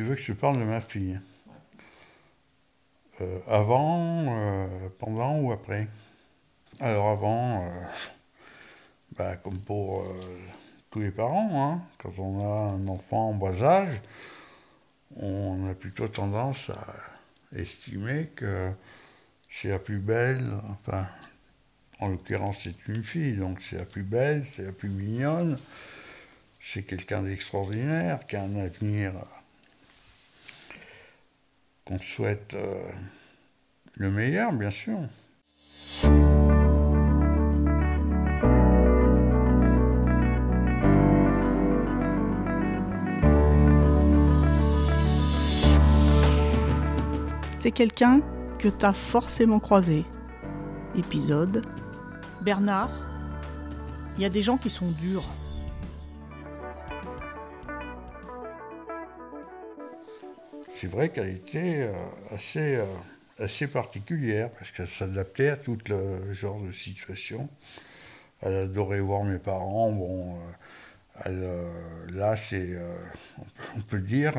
Tu veux que je parle de ma fille? Euh, Avant, euh, pendant ou après? Alors avant, euh, bah, comme pour tous les parents, hein, quand on a un enfant en bas âge, on a plutôt tendance à estimer que c'est la plus belle, enfin, en l'occurrence c'est une fille, donc c'est la plus belle, c'est la plus mignonne, c'est quelqu'un d'extraordinaire, qui a un avenir qu'on souhaite euh, le meilleur, bien sûr. C'est quelqu'un que tu forcément croisé. Épisode. Bernard, il y a des gens qui sont durs. C'est vrai qu'elle était euh, assez, euh, assez particulière parce qu'elle s'adaptait à tout le genre de situation. Elle adorait voir mes parents. Bon, euh, là, c'est, on peut dire,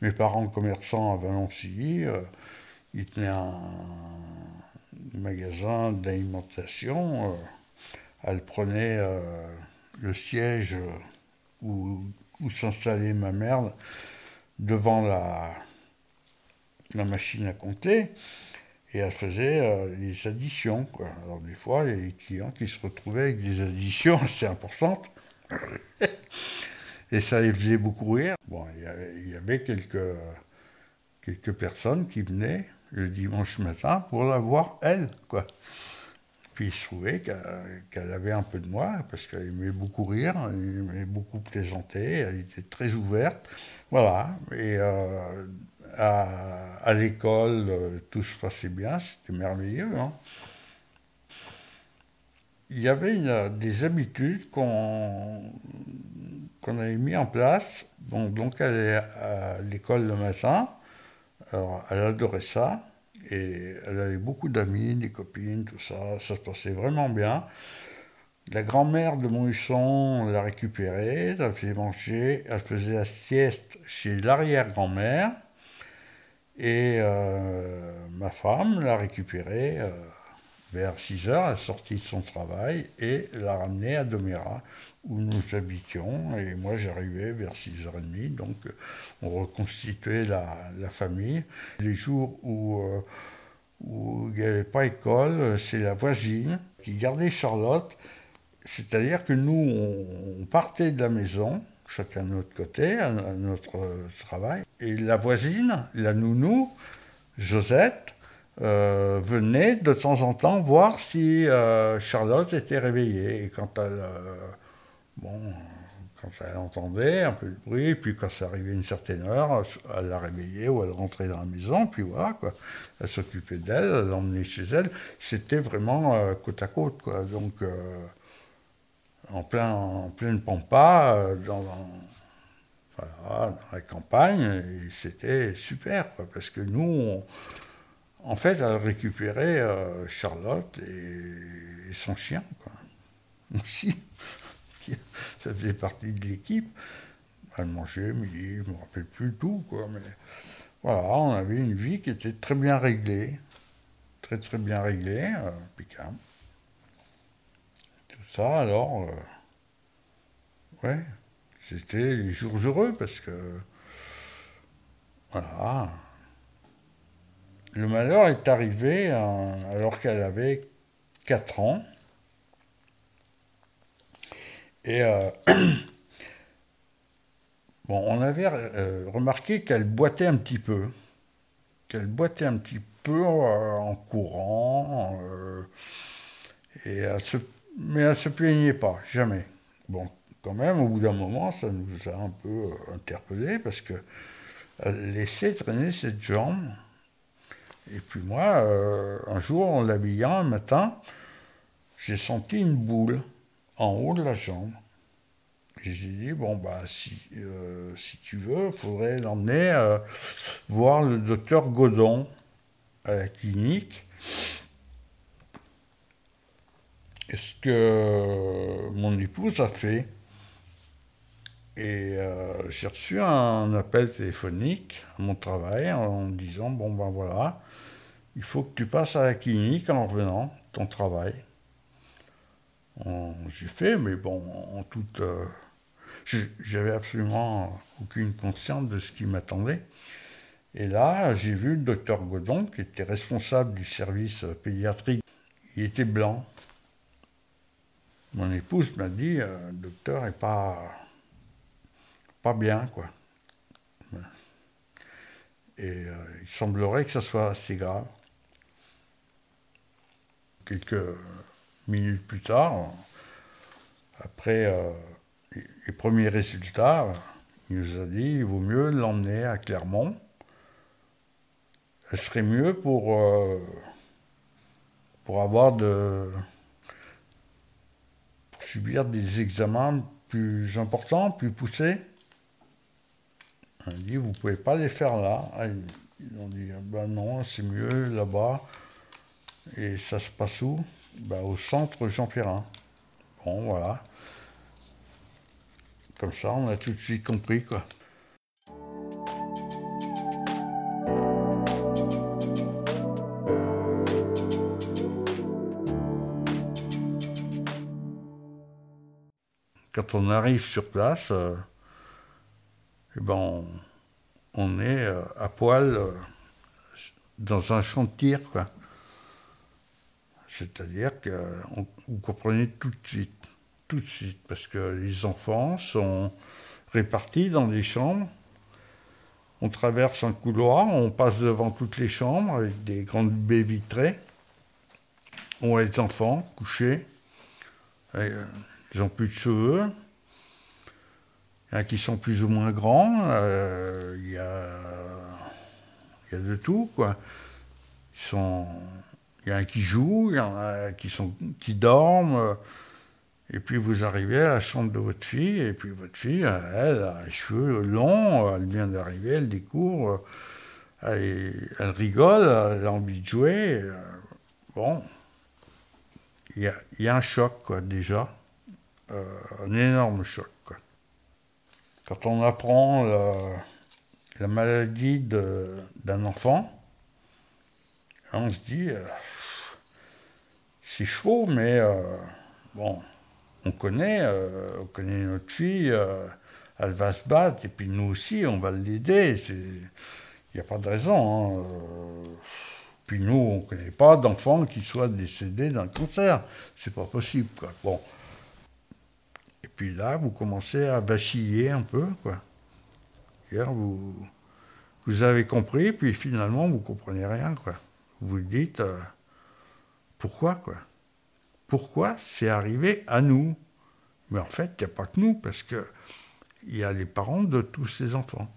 mes parents commerçants à Valency, ils tenaient un, magasin d'alimentation. elle prenait le siège où, où s'installait ma mère devant la, la machine à compter et elle faisait euh, des additions. Alors des fois, il y a des clients qui se retrouvaient avec des additions assez importantes. et ça les faisait beaucoup rire. Bon, il y avait, quelques, quelques personnes qui venaient le dimanche matin pour la voir, elle. Quoi. Puis il se trouvait qu'elle avait un peu de moi, parce qu'elle aimait beaucoup rire, elle aimait beaucoup plaisanter, elle était très ouverte. Voilà. Et euh, à, l'école, euh, tout se passait bien, c'était merveilleux. Hein. Il y avait des habitudes qu'on qu'on avait mis en place. Donc, donc elle à l'école le matin. Alors, elle adorait ça. Et elle avait beaucoup d'amis, des copines, tout ça. Ça se passait vraiment bien. La grand-mère de Montluçon l'a récupérée, la faisait manger, elle faisait la sieste chez l'arrière-grand-mère. Et euh, ma femme l'a récupéré euh, vers 6 heures, elle est sortie de son travail et l'a ramené à Domira, où nous habitions. Et moi, j'arrivais vers 6h30, donc on reconstituait la, famille. Les jours euh, où il n'y avait pas école, c'est la voisine qui gardait Charlotte. C'est-à-dire que nous, on partait de la maison, chacun de notre côté, à, notre travail. Et la voisine, la nounou, Josette, euh, venait de temps en temps voir si euh, Charlotte était réveillée. Et quand elle, euh, bon, quand elle entendait un peu de bruit, puis quand ça arrivait une certaine heure, elle la réveillait ou elle rentrait dans la maison, puis voilà, quoi. Elle s'occupait d'elle, elle l'emmenait chez elle. C'était vraiment côte à côte, quoi. Donc, en, plein, en pleine pampa, euh, dans, la campagne, et c'était super, parce que nous, en fait, elle récupérait euh, Charlotte et, son chien, quoi. aussi. Ça faisait partie de l'équipe. Elle mangeait midi, je ne me rappelle plus tout, quoi, mais voilà, on avait une vie qui était très bien réglée, très très bien réglée, euh, ça, alors, euh, ouais, c'était les jours heureux parce que, voilà, le malheur est arrivé alors qu'elle avait 4 ans. Et euh, bon, on avait euh, remarqué qu'elle boitait un petit peu, qu'elle boitait un petit peu en courant, et elle se mais elle ne se plaignait pas, jamais. Bon, quand même, au bout d'un moment, ça nous a un peu euh, interpellés parce que elle laissait traîner cette jambe. Et puis moi, euh, un jour, en l'habillant un matin, j'ai senti une boule en haut de la jambe. J'ai dit, bon, bah, si, euh, si tu veux, il faudrait l'emmener voir le docteur Godon à la clinique. Ce que mon épouse a fait, Et euh, j'ai reçu un appel téléphonique à mon travail en disant Bon, ben voilà, il faut que tu passes à la clinique en revenant, ton travail. J'ai fait, mais bon, en toute. Euh, j'avais absolument aucune conscience de ce qui m'attendait. Et là, j'ai vu le docteur Godon, qui était responsable du service pédiatrique. Il était blanc. Mon épouse m'a dit, euh, le docteur est pas, pas bien, quoi. Et euh, il semblerait que ça soit assez grave. Quelques minutes plus tard, après euh, les premiers résultats, il nous a dit il vaut mieux l'emmener à Clermont. Elle serait mieux pour, pour avoir de, subir des examens plus importants, plus poussés. On dit, vous ne pouvez pas les faire là. Ah, ils ont dit, ben non, c'est mieux là-bas. Et ça se passe où? Ben, Au centre Jean Perrin. Bon, voilà. Comme ça, on a tout de suite compris, quoi. Quand on arrive sur place, euh, eh ben on, est euh, à poil euh, dans un champ de tir. C'est-à-dire que vous comprenez tout de suite, tout de suite, parce que les enfants sont répartis dans des chambres. On traverse un couloir, on passe devant toutes les chambres avec des grandes baies vitrées. On voit les enfants couchés. Ils n'ont plus de cheveux. Il y en a qui sont plus ou moins grands. Euh, il, y a, il y a de tout, quoi. Ils sont, il y en a qui jouent, il y en a qui, sont, qui dorment. Et puis vous arrivez à la chambre de votre fille, et puis votre fille, elle a les cheveux longs, elle vient d'arriver, elle découvre, elle, elle, rigole, elle a envie de jouer. Bon, il y a, y a un choc, quoi, déjà. Euh, un énorme choc. Quand on apprend la, maladie d'un enfant, on se dit, euh, c'est chaud, mais euh, bon, on connaît, on connaît notre fille, elle va se battre, et puis nous aussi, on va l'aider. Il n'y a pas de raison. Hein, puis nous, on ne connaît pas d'enfant qui soit décédé d'un cancer. C'est pas possible. Bon, puis là, vous commencez à vaciller un peu, quoi. Vous, vous avez compris, puis finalement, vous comprenez rien, quoi. Vous dites, euh, pourquoi, quoi? Pourquoi c'est arrivé à nous? Mais en fait, il n'y a pas que nous, parce que il y a les parents de tous ces enfants.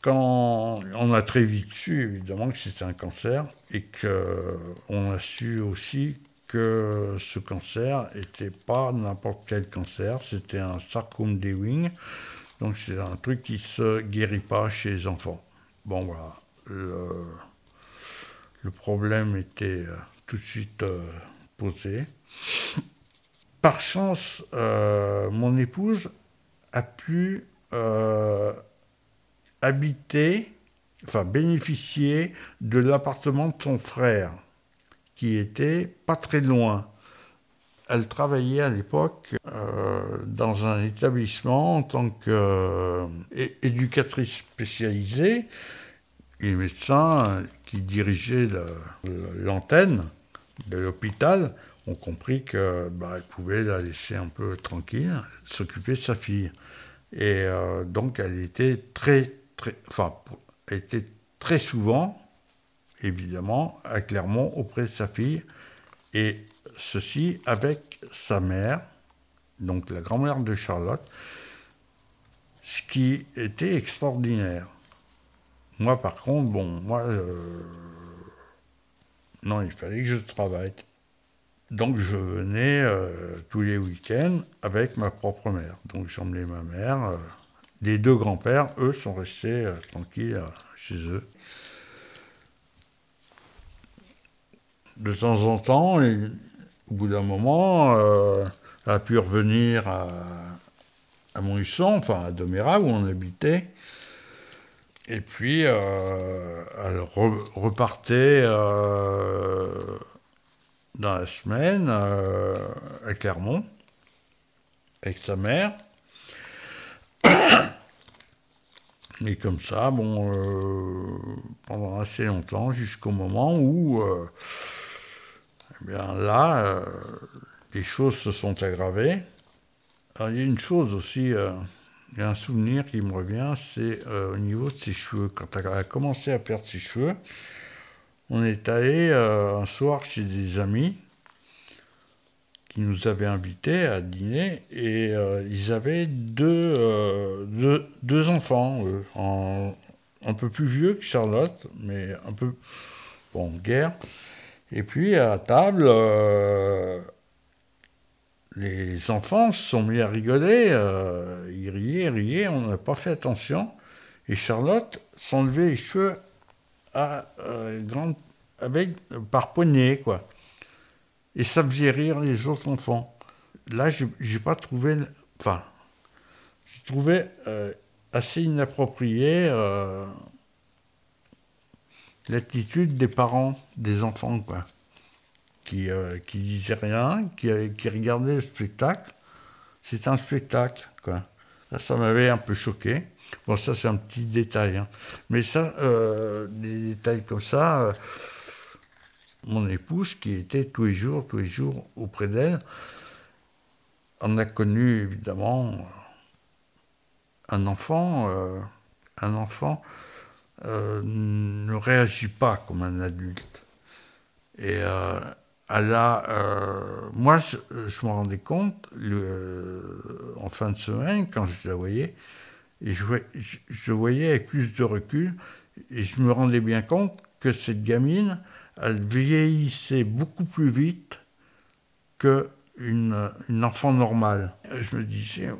Quand on a très vite su, évidemment, que c'était un cancer, et qu'on a su aussi que ce cancer n'était pas n'importe quel cancer, c'était un sarcome des wings, donc c'est un truc qui se guérit pas chez les enfants. Bon voilà, le, problème était euh, tout de suite euh, posé. Par chance, euh, mon épouse a pu habiter, enfin bénéficier de l'appartement de son frère était pas très loin. Elle travaillait à l'époque euh, dans un établissement en tant qu'éducatrice euh, spécialisée. Les médecins qui dirigeaient l'antenne de l'hôpital ont compris que bah, pouvait la laisser un peu tranquille, s'occuper de sa fille. Et euh, donc elle était très, très, enfin, était très souvent évidemment, à Clermont auprès de sa fille, et ceci avec sa mère, donc la grand-mère de Charlotte, ce qui était extraordinaire. Moi, par contre, bon, moi, euh, non, il fallait que je travaille. Donc, je venais euh, tous les week-ends avec ma propre mère. Donc, j'emmenais ma mère. Euh, les deux grands-pères, eux, sont restés tranquilles chez eux. De temps en temps, au bout d'un moment, euh, a pu revenir à, à Montluçon, enfin à Doméra, où on habitait. Et puis, euh, elle repartait dans la semaine à Clermont avec sa mère. Et comme ça, bon, euh, pendant assez longtemps, jusqu'au moment où, euh, bien là, euh, les choses se sont aggravées. Il y a une chose aussi, il y a un souvenir qui me revient, c'est au niveau de ses cheveux. Quand elle a commencé à perdre ses cheveux, on est allé un soir chez des amis qui nous avaient invités à dîner et euh, ils avaient euh, deux, deux, enfants, un peu plus vieux que Charlotte, mais un peu, bon, guerre. Et puis à table, euh, les enfants se sont mis à rigoler, ils riaient, riaient, on n'a pas fait attention. Et Charlotte s'enlevait les cheveux à, grande, avec, par poignée, quoi et ça faisait rire les autres enfants. Là, je n'ai pas trouvé. Enfin, je trouvais euh, assez inapproprié euh, l'attitude des parents des enfants, quoi. Qui, euh, qui disaient rien, qui, qui regardaient le spectacle. C'est un spectacle, quoi. Ça, m'avait un peu choqué. Bon, ça, c'est un petit détail. Hein. Mais ça, des détails comme ça mon épouse, qui était tous les jours, tous les jours auprès d'elle, en a connu évidemment un enfant. Euh, un enfant euh, ne réagit pas comme un adulte. Et euh, elle a, moi, je, me rendais compte en fin de semaine, quand je la voyais, et je, je voyais avec plus de recul, et je me rendais bien compte que cette gamine, elle vieillissait beaucoup plus vite qu'une une enfant normale. Je me disais,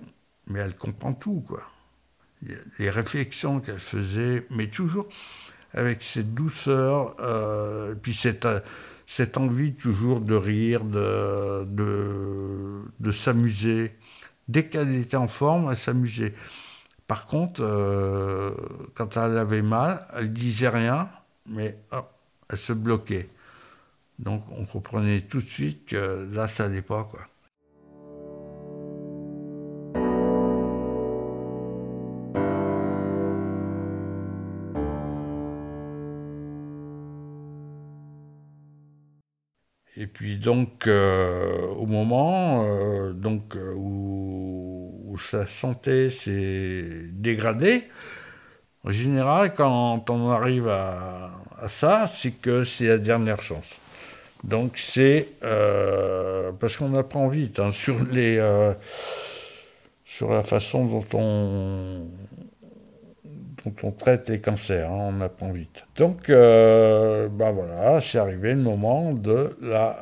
mais elle comprend tout, quoi. Les réflexions qu'elle faisait, mais toujours avec cette douceur, euh, puis cette, cette envie toujours de rire, de, de, de s'amuser. Dès qu'elle était en forme, elle s'amusait. Par contre, euh, quand elle avait mal, elle disait rien, mais elle se bloquait. Donc on comprenait tout de suite que là, ça n'allait pas. Quoi. Et puis donc euh, au moment euh, donc, euh, où, sa santé s'est dégradée, en général quand on arrive à, ça, c'est que c'est la dernière chance. Donc c'est euh, parce qu'on apprend vite hein, sur les euh, sur la façon dont on dont on traite les cancers, hein, on apprend vite. Donc euh, ben voilà, c'est arrivé le moment de la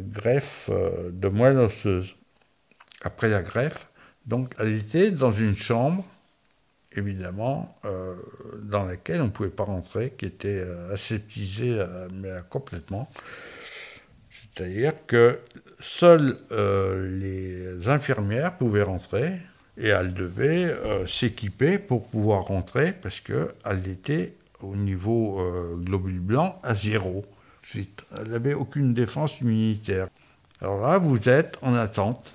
greffe de moelle osseuse. Après la greffe, donc elle était dans une chambre évidemment, euh, dans laquelle on ne pouvait pas rentrer, qui était euh, aseptisée euh, mais complètement. C'est-à-dire que seules les infirmières pouvaient rentrer et elles devaient s'équiper pour pouvoir rentrer parce qu'elles étaient au niveau globule blanc à zéro. Elle n'avait aucune défense immunitaire. Alors là, vous êtes en attente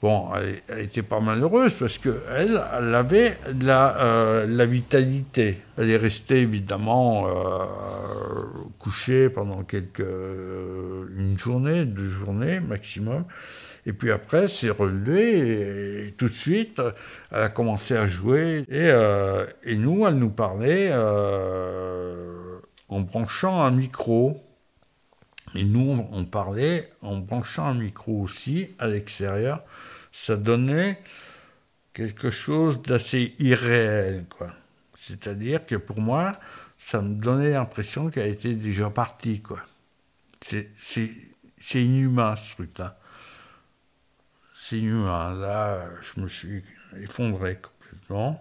Bon, elle, était pas malheureuse parce qu'elle, elle avait la, euh, la, vitalité. Elle est restée évidemment euh, couchée pendant quelques, euh, une journée, deux journées maximum. Et puis après, c'est relevée et, tout de suite, elle a commencé à jouer. Et, et nous, elle nous parlait en branchant un micro. Et nous, on parlait en branchant un micro aussi à l'extérieur ça donnait quelque chose d'assez irréel, quoi. C'est-à-dire que pour moi, ça me donnait l'impression qu'elle était déjà partie, quoi. C'est inhumain, ce truc-là. C'est inhumain. Là, je me suis effondré complètement.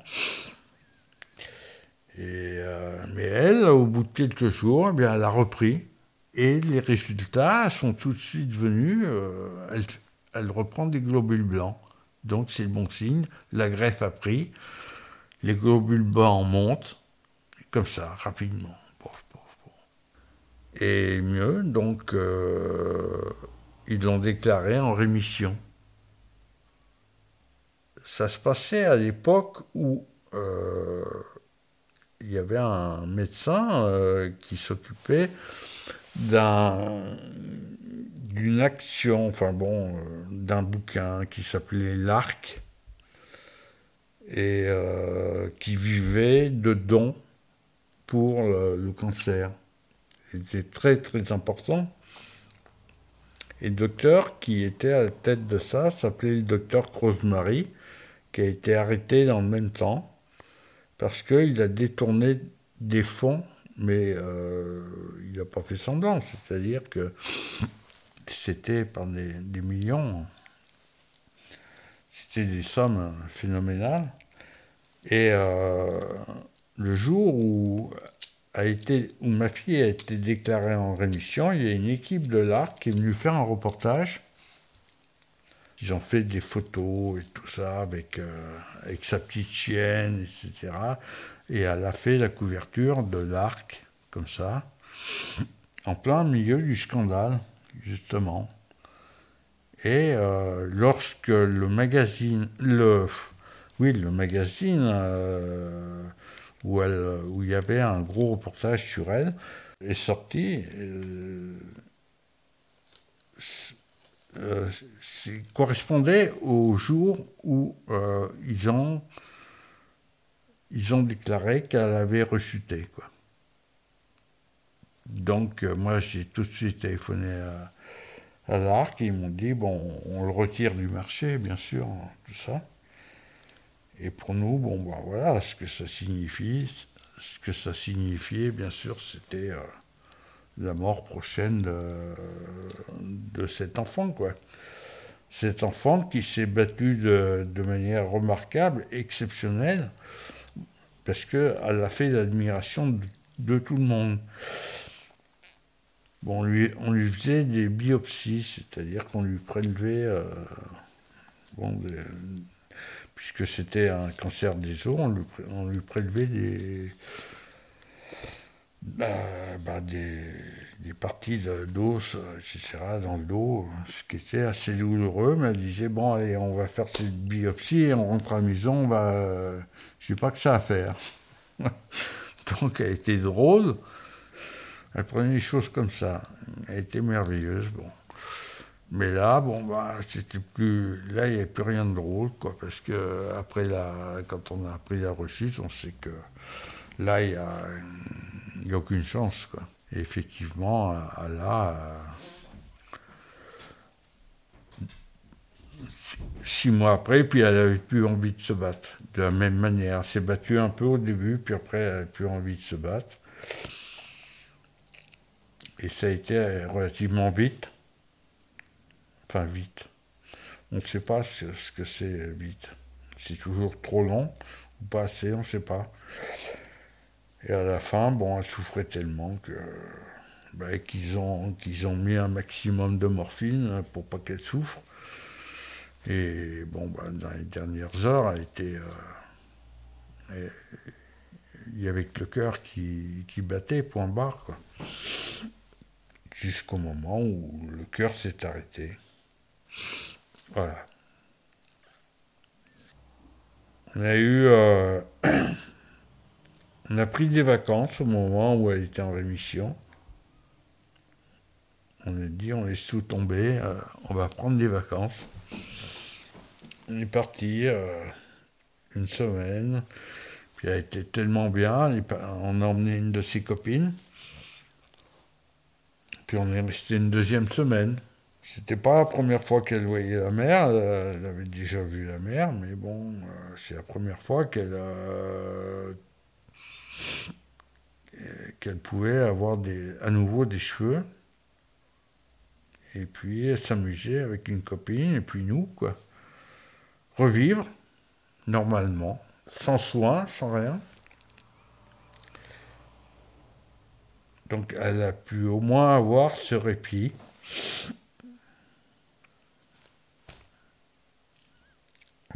Et, euh, mais elle, au bout de quelques jours, eh bien, elle a repris. Et les résultats sont tout de suite venus. Euh, elle, elle reprend des globules blancs Donc c'est le bon signe. La greffe a pris. Les globules en montent. Comme ça, rapidement. Et mieux, donc, euh, ils l'ont déclaré en rémission. Ça se passait à l'époque où euh, il y avait un médecin euh, qui s'occupait d'une action, enfin bon, euh, d'un bouquin qui s'appelait L'Arc et qui vivait de dons pour le, cancer. C'était très très important. Et le docteur qui était à la tête de ça s'appelait le docteur Rosemary, qui a été arrêté dans le même temps parce qu'il a détourné des fonds, mais euh, il n'a pas fait semblant. C'est-à-dire que c'était par des, millions, c'était des sommes phénoménales. Et euh, le jour où, a été, où ma fille a été déclarée en rémission, il y a une équipe de l'ARC qui est venue faire un reportage ils ont fait des photos et tout ça avec, euh, avec sa petite chienne, etc. Et elle a fait la couverture de l'arc, comme ça, en plein milieu du scandale, justement. Et euh, lorsque le magazine, le, oui, le magazine euh, où, elle, où il y avait un gros reportage sur elle est sorti, euh, correspondait au jour où euh, ils, ont, ils ont déclaré qu'elle avait rechuté. Quoi. Donc euh, moi j'ai tout de suite téléphoné à, à l'ARC, ils m'ont dit, bon, on le retire du marché, bien sûr, tout ça. Et pour nous, bon, bah, voilà, ce que ça signifie, ce que ça signifiait, bien sûr, c'était la mort prochaine de, cet enfant, quoi. Cet enfant qui s'est battu de, manière remarquable, exceptionnelle, parce qu'elle a fait l'admiration de, tout le monde. On, lui, faisait des biopsies, c'est-à-dire qu'on lui prélevait, euh, puisque c'était un cancer des os, on lui prélevait des, bah, bah, des, des, parties d'os, etc., dans le dos, ce qui était assez douloureux, mais elle disait, bon, allez, on va faire cette biopsie, et on rentre à la maison, bah, je sais pas que ça à faire. Donc elle était drôle, elle prenait des choses comme ça, elle était merveilleuse, bon. Mais là, bon, bah, c'était plus. Là, il n'y avait plus rien de drôle, quoi, parce que après quand on a appris la rechute, on sait que là, il y a n'y a aucune chance. Quoi. Et effectivement, là, six mois après, puis elle n'avait plus envie de se battre. De la même manière, elle s'est battue un peu au début, puis après, elle n'avait plus envie de se battre. Et ça a été relativement vite. Enfin, vite. On ne sait pas ce que c'est vite. C'est toujours trop long ou pas assez, on ne sait pas. Et à la fin, bon, elle souffrait tellement que bah, qu'ils ont, ont mis un maximum de morphine hein, pour pas qu'elle souffre. Et bon, bah, dans les dernières heures, elle était. Euh, il y avait que le cœur qui, qui, battait, point barre, quoi. Jusqu'au moment où le cœur s'est arrêté. Voilà. On a eu. Euh, On a pris des vacances au moment où elle était en rémission. On a dit, on est sous tombé, euh, on va prendre des vacances. On est parti euh, une semaine, puis elle était tellement bien, on a emmené une de ses copines, puis on est resté une deuxième semaine. C'était pas la première fois qu'elle voyait la mer, elle avait déjà vu la mer, mais bon, euh, c'est la première fois qu'elle a qu'elle pouvait avoir des, à nouveau des cheveux. Et puis s'amuser avec une copine, et puis nous, quoi. Revivre, normalement, sans soin, sans rien. Donc elle a pu au moins avoir ce répit.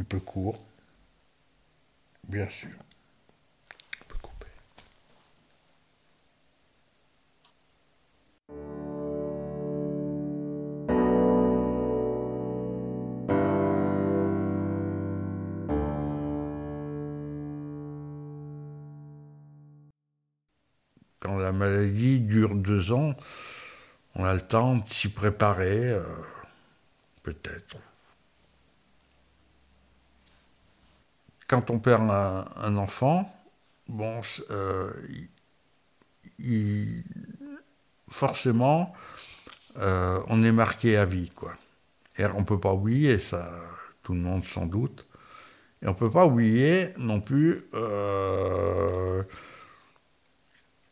un peu court, bien sûr. Quand la maladie dure deux ans, on a le temps de s'y préparer, euh, peut-être. Quand on perd un, enfant, bon, euh, il- forcément, euh, on est marqué à vie, quoi. Et on peut pas oublier ça, tout le monde sans doute. Et on peut pas oublier non plus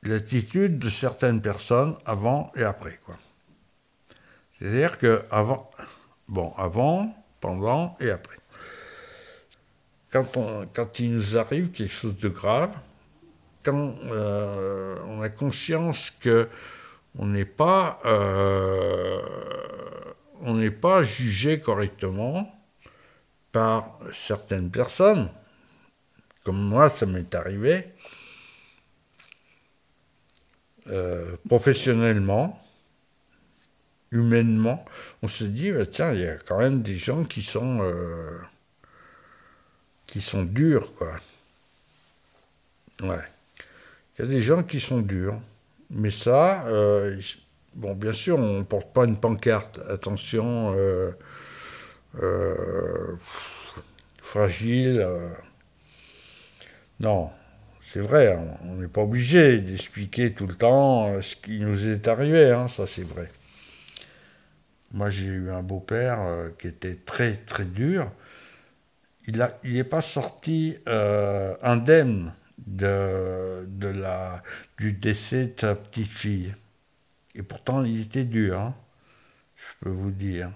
l'attitude de certaines personnes avant et après, quoi. C'est-à-dire que avant, bon, avant, pendant et après. Quand, on, quand il nous arrive quelque chose de grave, quand euh, on a conscience que on n'est pas, euh, on n'est pas jugé correctement par certaines personnes, comme moi, ça m'est arrivé, euh, professionnellement, humainement, on se dit, bah, tiens, il y a quand même des gens qui sont, euh, qui sont durs, quoi. Ouais. Il y a des gens qui sont durs. Mais ça, euh, bon, bien sûr, on ne porte pas une pancarte. Attention, fragile. Non, c'est vrai, on- n'est pas obligé d'expliquer tout le temps euh, ce qui nous est arrivé, hein, ça c'est vrai. Moi j'ai eu un beau-père euh, qui était très très dur. Il n'est il pas sorti euh, indemne de, de la, du décès de sa petite fille. Et pourtant il était dur, hein, je peux vous dire.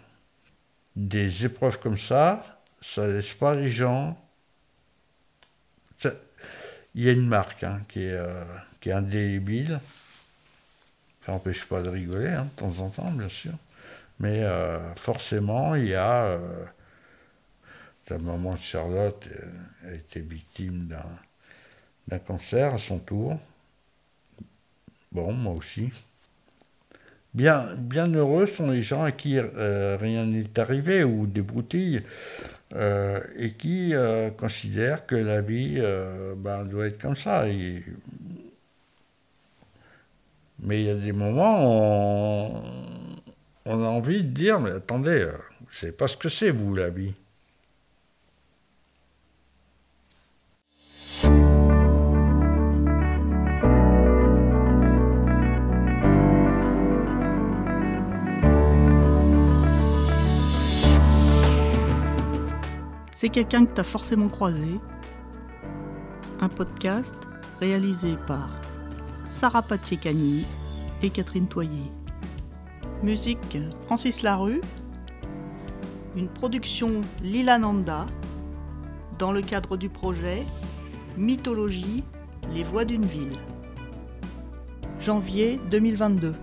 Des épreuves comme ça, ça laisse pas les gens. Il y a une marque hein, qui, est, euh, qui indélébile. Ça n'empêche pas de rigoler hein, de temps en temps, bien sûr. Mais euh, forcément, il y a. euh, la maman de Charlotte euh, a été victime d'un cancer à son tour. Bon, moi aussi. Bien, heureux sont les gens à qui euh, rien n'est arrivé ou des euh, et qui euh, considèrent que la vie ben, doit être comme ça. Mais il y a des moments où on, a envie de dire, mais attendez, vous savez pas ce que c'est, vous, la vie. C'est quelqu'un que tu as forcément croisé. Un podcast réalisé par Sarah Patier-Cagny et Catherine Toyer. Musique Francis Larue. Une production Lila Nanda dans le cadre du projet Mythologie, les voix d'une ville. Janvier 2022.